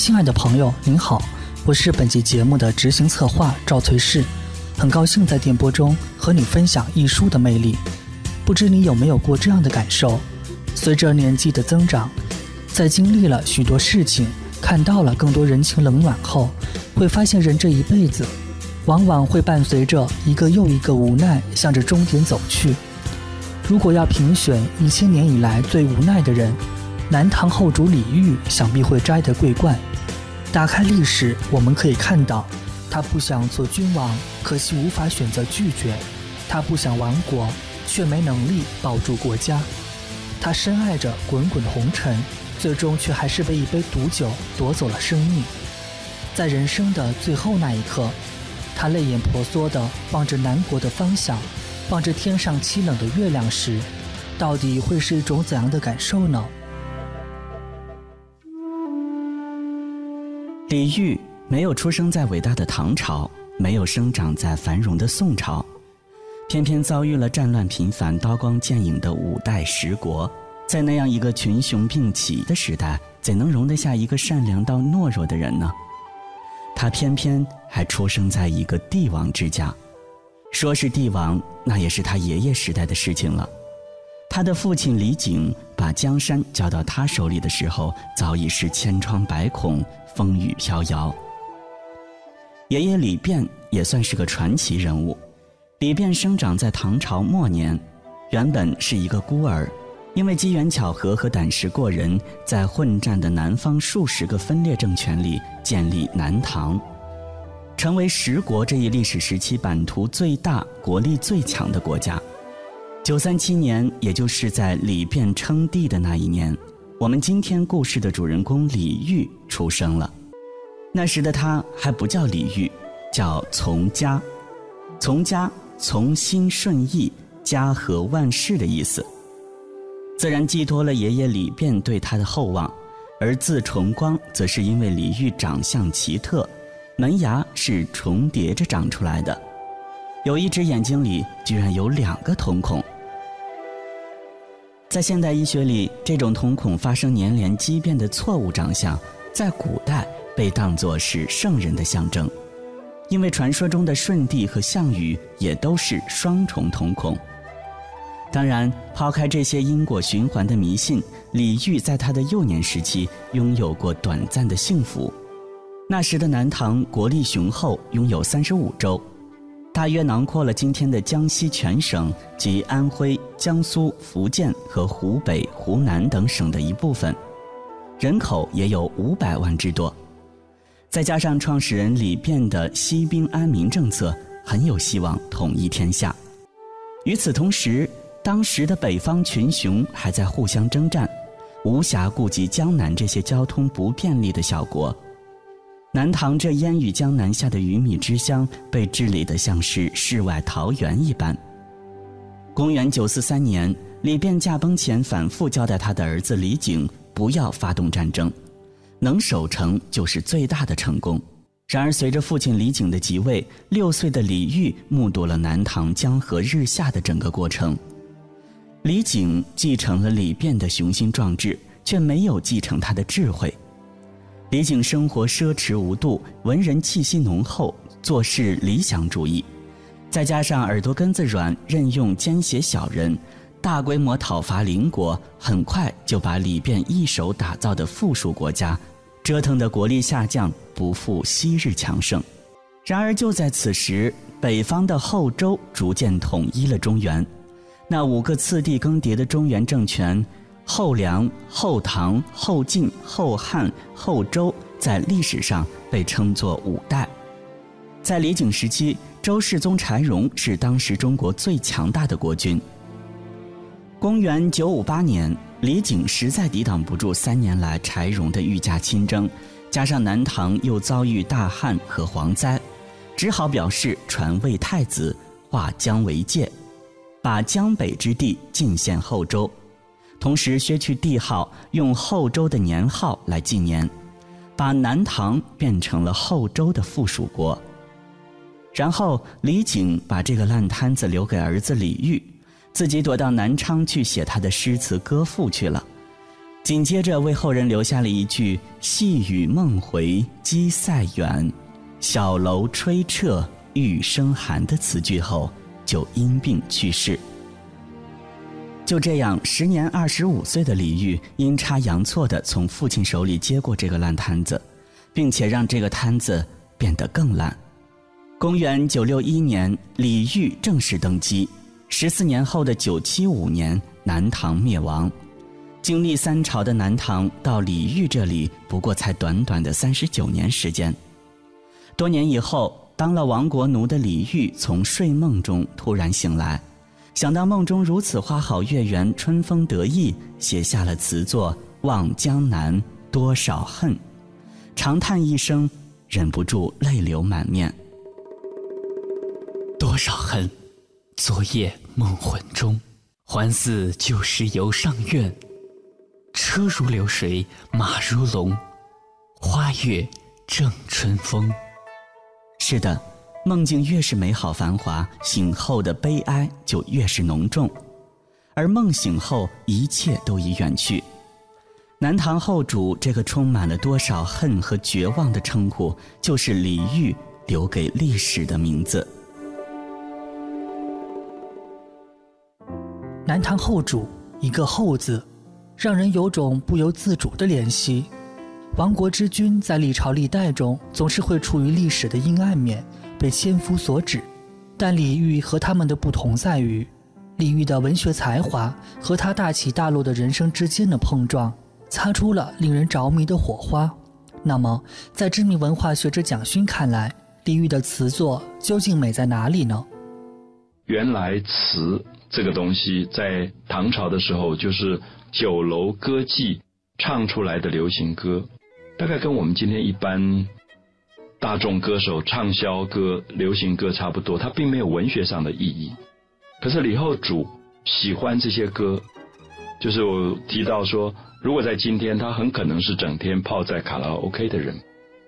亲爱的朋友，您好，我是本期节目的执行策划赵翠氏，很高兴在电波中和你分享艺术的魅力。不知你有没有过这样的感受？随着年纪的增长，在经历了许多事情，看到了更多人情冷暖后，会发现人这一辈子，往往会伴随着一个又一个无奈，向着终点走去。如果要评选一千年以来最无奈的人，南唐后主李煜想必会摘得桂冠。打开历史，我们可以看到，他不想做君王，可惜无法选择拒绝；他不想亡国，却没能力保住国家。他深爱着滚滚红尘，最终却还是被一杯毒酒夺走了生命。在人生的最后那一刻，他泪眼婆娑地望着南国的方向，望着天上凄冷的月亮时，到底会是一种怎样的感受呢？李煜没有出生在伟大的唐朝，没有生长在繁荣的宋朝。偏偏遭遇了战乱频繁、刀光剑影的五代十国，在那样一个群雄并起的时代，怎能容得下一个善良到懦弱的人呢？他偏偏还出生在一个帝王之家，说是帝王，那也是他爷爷时代的事情了。他的父亲李璟把江山交到他手里的时候，早已是千疮百孔、风雨飘摇。爷爷李昪也算是个传奇人物。李昪生长在唐朝末年，原本是一个孤儿，因为机缘巧合和胆识过人，在混战的南方数十个分裂政权里建立南唐，成为十国这一历史时期版图最大、国力最强的国家。九三七年，也就是在李昪称帝的那一年，我们今天故事的主人公李煜出生了。那时的他还不叫李煜，叫从家，从家。从心顺意，家和万事的意思，自然寄托了爷爷李昪对他的厚望。而字重光，则是因为李煜长相奇特，门牙是重叠着长出来的，有一只眼睛里居然有两个瞳孔。在现代医学里，这种瞳孔发生粘连畸变的错误长相，在古代被当作是圣人的象征。因为传说中的舜帝和项羽也都是双重瞳孔。当然，抛开这些因果循环的迷信，李煜在他的幼年时期拥有过短暂的幸福。那时的南唐国力雄厚，拥有三十五州，大约囊括了今天的江西全省及安徽、江苏、福建和湖北、湖南等省的一部分，人口也有五百万之多。再加上创始人李变的息兵安民政策，很有希望统一天下。与此同时，当时的北方群雄还在互相征战，无暇顾及江南这些交通不便利的小国。南唐这烟雨江南下的鱼米之乡，被治理得像是世外桃源一般。公元九四三年，李昪驾崩前反复交代他的儿子李璟不要发动战争。能守城就是最大的成功。然而，随着父亲李璟的即位，六岁的李煜目睹了南唐江河日下的整个过程。李璟继承了李昪的雄心壮志，却没有继承他的智慧。李景生活奢侈无度，文人气息浓厚，做事理想主义，再加上耳朵根子软，任用奸邪小人。大规模讨伐邻国，很快就把李昪一手打造的富庶国家，折腾的国力下降，不复昔日强盛。然而就在此时，北方的后周逐渐统一了中原。那五个次第更迭的中原政权——后梁、后唐、后晋、后汉、后周，在历史上被称作五代。在李璟时期，周世宗柴荣是当时中国最强大的国君。公元九五八年，李璟实在抵挡不住三年来柴荣的御驾亲征，加上南唐又遭遇大旱和蝗灾，只好表示传位太子，划江为界，把江北之地进献后周，同时削去帝号，用后周的年号来纪年，把南唐变成了后周的附属国。然后李璟把这个烂摊子留给儿子李煜。自己躲到南昌去写他的诗词歌赋去了。紧接着为后人留下了一句“细雨梦回鸡塞远，小楼吹彻玉笙寒”的词句后，就因病去世。就这样，时年二十五岁的李煜阴差阳错地从父亲手里接过这个烂摊子，并且让这个摊子变得更烂。公元九六一年，李煜正式登基。十四年后的九七五年，南唐灭亡。经历三朝的南唐到李煜这里，不过才短短的三十九年时间。多年以后，当了亡国奴的李煜从睡梦中突然醒来，想到梦中如此花好月圆，春风得意，写下了词作《望江南多少恨》，长叹一声，忍不住泪流满面。多少恨，昨夜梦魂中，还似旧时游上苑。车如流水马如龙，花月正春风。是的，梦境越是美好繁华，醒后的悲哀就越是浓重。而梦醒后，一切都已远去。南唐后主这个充满了多少恨和绝望的称呼，就是李煜留给历史的名字。南唐后主，一个“后”字。让人有种不由自主的怜惜。亡国之君在历朝历代中总是会处于历史的阴暗面，被千夫所指。但李煜和他们的不同在于，李煜的文学才华和他大起大落的人生之间的碰撞，擦出了令人着迷的火花。那么，在知名文化学者蒋勋看来，李煜的词作究竟美在哪里呢？原来词这个东西在唐朝的时候就是。酒楼歌妓唱出来的流行歌，大概跟我们今天一般大众歌手畅销歌、流行歌差不多，它并没有文学上的意义。可是李后主喜欢这些歌，就是我提到说，如果在今天，他很可能是整天泡在卡拉 OK 的人，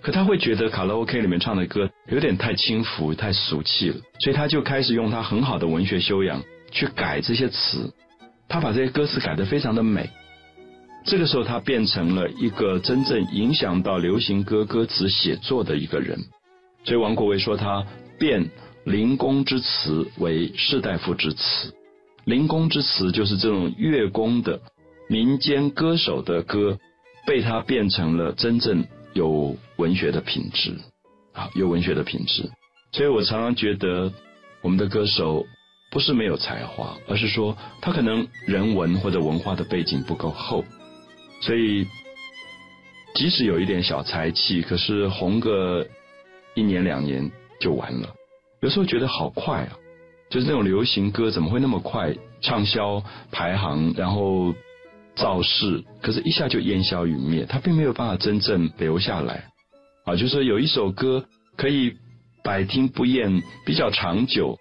可他会觉得卡拉 OK 里面唱的歌有点太轻浮、太俗气了，所以他就开始用他很好的文学修养去改这些词。他把这些歌词改得非常的美，这个时候他变成了一个真正影响到流行歌歌词写作的一个人。所以王国维说他变灵工之词为士大夫之词。灵工之词就是这种乐工的民间歌手的歌，被他变成了真正有文学的品质啊，有文学的品质。所以我常常觉得我们的歌手。不是没有才华，而是说他可能人文或者文化的背景不够厚，所以即使有一点小才气，可是红个一年两年就完了。有时候觉得好快啊，就是那种流行歌怎么会那么快畅销排行，然后造势，可是一下就烟消云灭，他并没有办法真正留下来啊。就是有一首歌可以百听不厌，比较长久。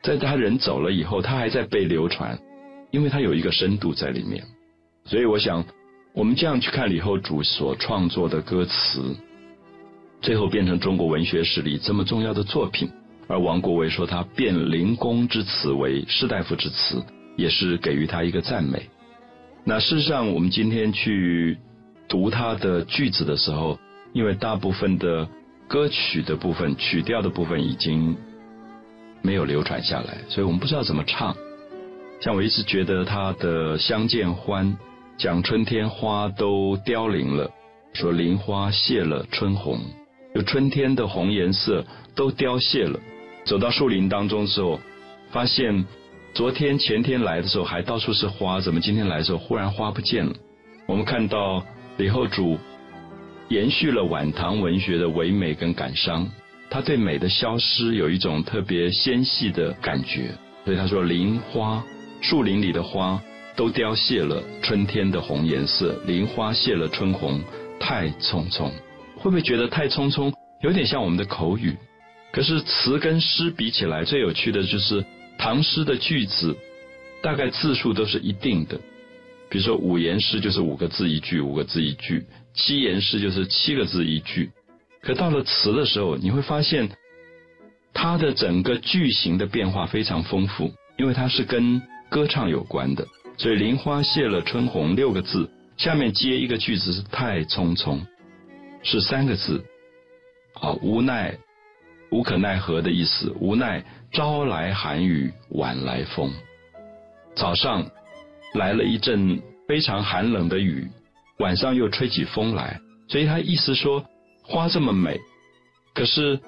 在他人走了以后，他还在被流传，因为他有一个深度在里面。所以我想，我们这样去看李后主所创作的歌词，最后变成中国文学史里这么重要的作品。而王国维说他变灵公之词为士大夫之词，也是给予他一个赞美。那事实上，我们今天去读他的句子的时候，因为大部分的歌曲的部分、曲调的部分已经。没有流传下来，所以我们不知道怎么唱。像我一直觉得他的《相见欢》讲春天花都凋零了，说林花谢了春红，就春天的红颜色都凋谢了。走到树林当中之后，发现昨天前天来的时候还到处是花，怎么今天来的时候忽然花不见了？我们看到李后主延续了晚唐文学的唯美跟感伤。他对美的消失有一种特别纤细的感觉，所以他说：“林花，树林里的花都凋谢了春天的红颜色，林花谢了春红，太匆匆。”会不会觉得太匆匆有点像我们的口语？可是词跟诗比起来，最有趣的就是唐诗的句子大概字数都是一定的，比如说五言诗就是五个字一句，五个字一句；七言诗就是七个字一句。可到了词的时候，你会发现它的整个句型的变化非常丰富，因为它是跟歌唱有关的。所以“林花谢了春红”六个字下面接一个句子是太匆匆，是三个字，啊，无奈，无可奈何的意思。无奈朝来寒雨晚来风，早上来了一阵非常寒冷的雨，晚上又吹起风来，所以他意思说，花这么美，可是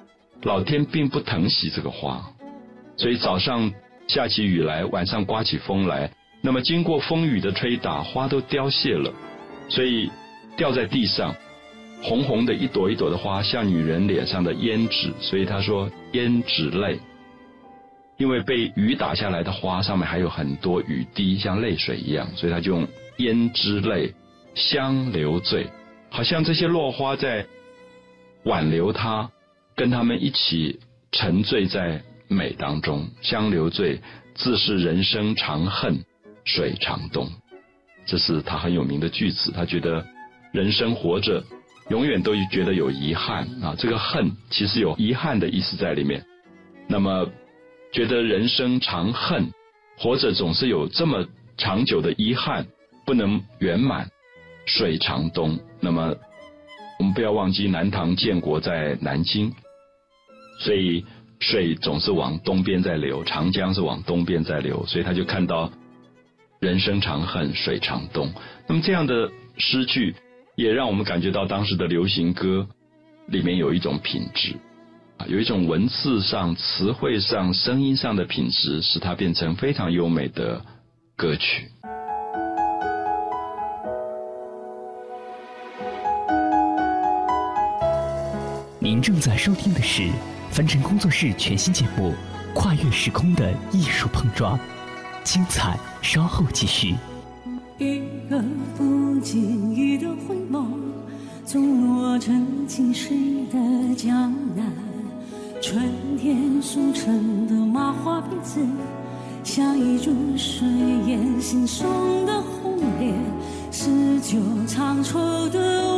老天并不疼惜这个花，所以早上下起雨来，晚上刮起风来。那么经过风雨的吹打，花都凋谢了，所以掉在地上，红红的一朵一朵的花，像女人脸上的胭脂，所以他说胭脂泪，因为被雨打下来的花上面还有很多雨滴，像泪水一样，所以他就用胭脂泪，相留醉，好像这些落花在挽留他，跟他们一起沉醉在美当中，相留醉，自是人生长恨。水长东，这是他很有名的句子。他觉得人生活着，永远都觉得有遗憾啊。这个恨其实有遗憾的意思在里面。那么觉得人生长恨，活着总是有这么长久的遗憾，不能圆满。水长东，那么我们不要忘记南唐建国在南京，所以水总是往东边在流，长江是往东边在流，所以他就看到。人生长恨水长东，那么这样的诗句也让我们感觉到当时的流行歌里面有一种品质啊，有一种文字上、词汇上、声音上的品质，使它变成非常优美的歌曲。您正在收听的是凡尘工作室全新节目《跨越时空的艺术碰撞》。精彩，稍后继续。一个不经意的回眸，从落成积水的江南，春天熟成的麻花辫子，像一株水烟心中的红莲，是久长愁的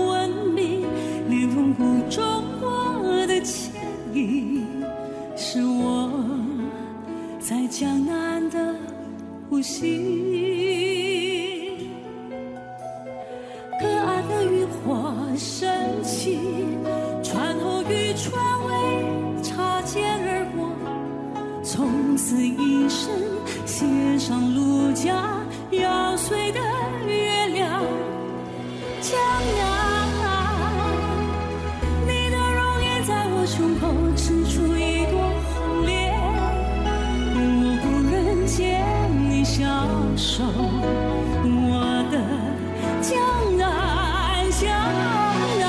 守，我的江南，江南，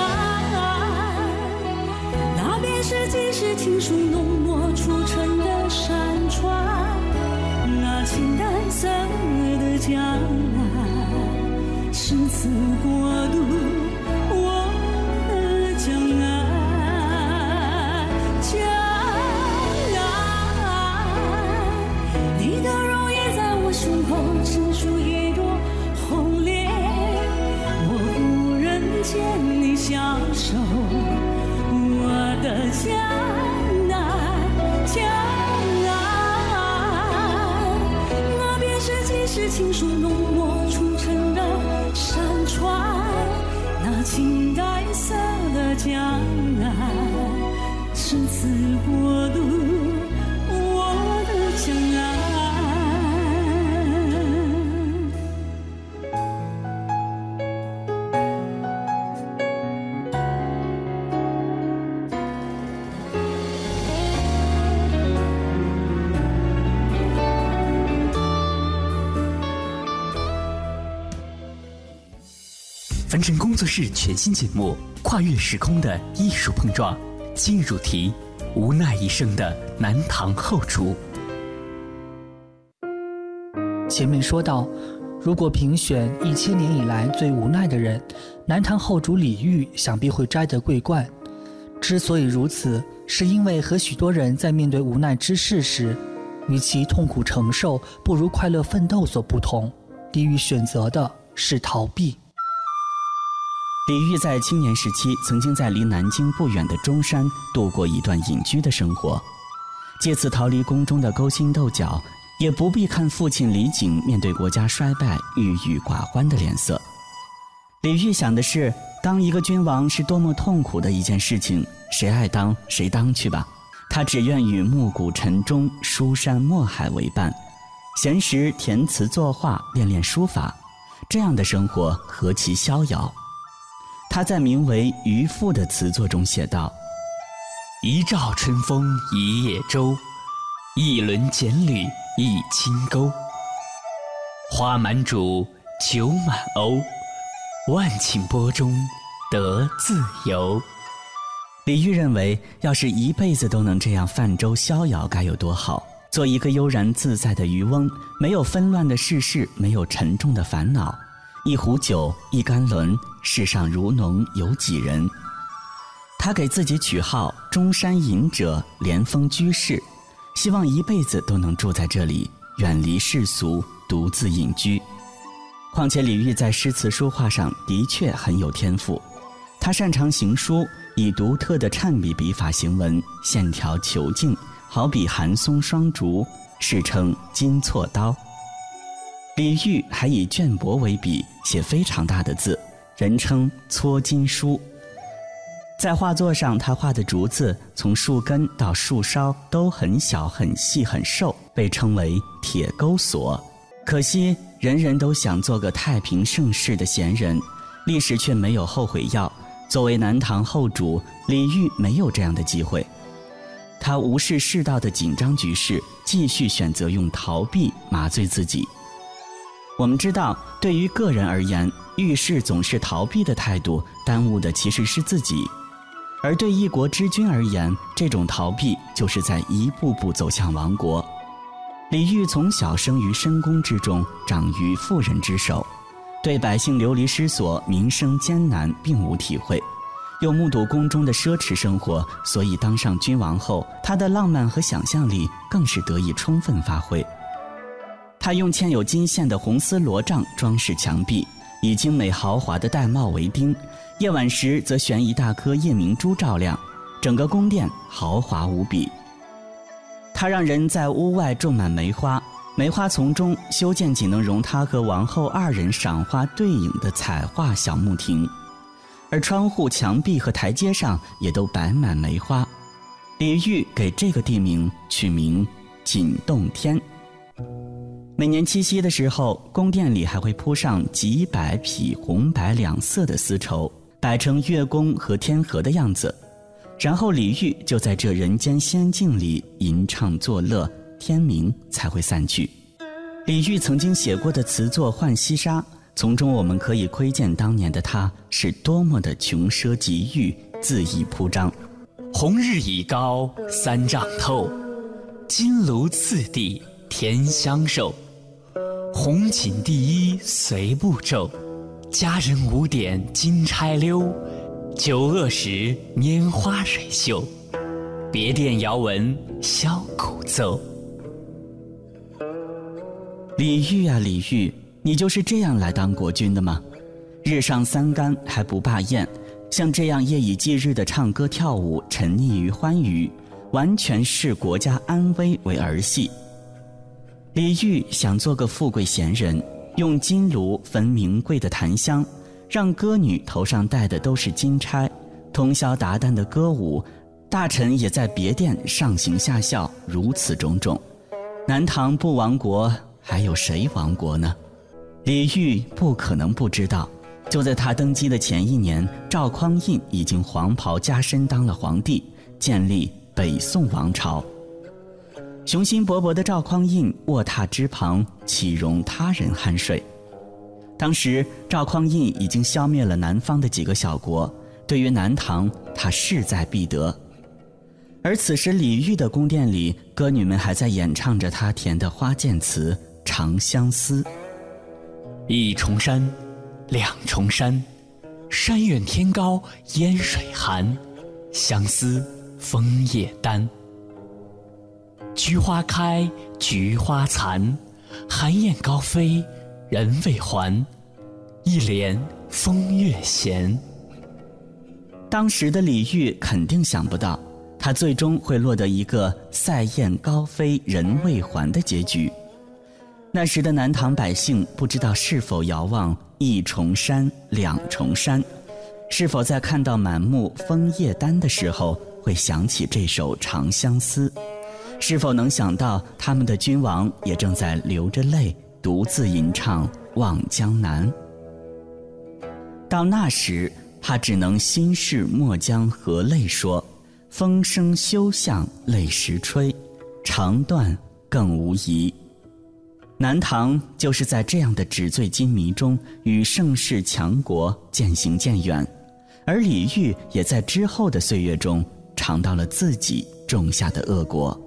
那便是几世情书浓墨铸成的山川，那青淡色的江南，是自古神工作室全新节目《跨越时空的艺术碰撞》，今日主题：无奈一生的南唐后主。前面说到，如果评选一千年以来最无奈的人，南唐后主李煜想必会摘得桂冠。之所以如此，是因为和许多人在面对无奈之事时，与其痛苦承受，不如快乐奋斗所不同。李煜选择的是逃避。李煜在青年时期曾经在离南京不远的中山度过一段隐居的生活，借此逃离宫中的勾心斗角，也不必看父亲李璟面对国家衰败郁郁寡欢的脸色。李煜想的是，当一个君王是多么痛苦的一件事情，谁爱当谁当去吧。他只愿与暮鼓晨钟、书山墨海为伴，闲时填词作画，练练书法，这样的生活何其逍遥。他在名为《渔父》的词作中写道：“一照春风一叶舟，一轮剪缕一轻钩。花满渚，酒满瓯，万顷波中得自由。”李煜认为，要是一辈子都能这样泛舟逍遥，该有多好！做一个悠然自在的渔翁，没有纷乱的世事，没有沉重的烦恼。一壶酒，一竿轮，世上如侬有几人？他给自己取号“中山隐者”，莲峰居士，希望一辈子都能住在这里，远离世俗，独自隐居。况且李煜在诗词书画上的确很有天赋，他擅长行书。以独特的颤笔笔法行文，线条遒劲，好比寒松双竹，世称金错刀。李煜还以绢帛为笔，写非常大的字，人称搓金书。在画作上，他画的竹子从树根到树梢都很小、很细、很瘦，被称为铁钩索。可惜人人都想做个太平盛世的闲人，历史却没有后悔药。作为南唐后主，李煜没有这样的机会，他无视世道的紧张局势，继续选择用逃避麻醉自己。我们知道，对于个人而言，遇事总是逃避的态度，耽误的其实是自己；而对一国之君而言，这种逃避就是在一步步走向亡国。李煜从小生于深宫之中，长于妇人之手。对百姓流离失所、民生艰难并无体会，又目睹宫中的奢侈生活，所以当上君王后，他的浪漫和想象力更是得以充分发挥。他用嵌有金线的红丝罗帐装饰墙壁，以精美豪华的玳瑁为钉，夜晚时则悬一大颗夜明珠照亮，整个宫殿豪华无比。他让人在屋外种满梅花。梅花丛中修建仅能容他和王后二人赏花对影的彩画小木亭，而窗户、墙壁和台阶上也都摆满梅花。李煜给这个地名取名“锦洞天”。每年七夕的时候，宫殿里还会铺上几百匹红白两色的丝绸，摆成月宫和天河的样子，然后李煜就在这人间仙境里吟唱作乐。天明才会散去。李煜曾经写过的词作《浣溪沙》，从中我们可以窥见当年的他是多么的穷奢极欲、恣意铺张。红日已高三丈透，金炉次第甜香瘦。红锦第一随步骤，佳人舞点金钗溜。酒恶时拈花水袖，别殿遥闻箫鼓奏。李煜啊，李煜，你就是这样来当国君的吗？日上三竿还不罢宴，像这样夜以继日的唱歌跳舞，沉溺于欢愉，完全视国家安危为儿戏。李煜想做个富贵闲人，用金炉焚名贵的檀香，让歌女头上戴的都是金钗，通宵达旦的歌舞，大臣也在别殿上行下效，如此种种，南唐不亡国。还有谁亡国呢？李煜不可能不知道。就在他登基的前一年，赵匡胤已经黄袍加身当了皇帝，建立北宋王朝。雄心勃勃的赵匡胤卧榻之旁，岂容他人酣睡？当时赵匡胤已经消灭了南方的几个小国，对于南唐，他势在必得。而此时李煜的宫殿里，歌女们还在演唱着他填的花间词。长相思，一重山，两重山，山远天高烟水寒，相思枫叶丹。菊花开，菊花残，寒雁高飞，人未还，一帘风月闲。当时的李煜肯定想不到，他最终会落得一个塞雁高飞人未还的结局。那时的南唐百姓不知道是否遥望一重山、两重山，是否在看到满目枫叶丹的时候会想起这首《长相思》，是否能想到他们的君王也正在流着泪独自吟唱《望江南》？到那时，他只能心事莫将和泪说，风声休向泪时吹，肠断更无疑。南唐就是在这样的纸醉金迷中与盛世强国渐行渐远，而李煜也在之后的岁月中尝到了自己种下的恶果。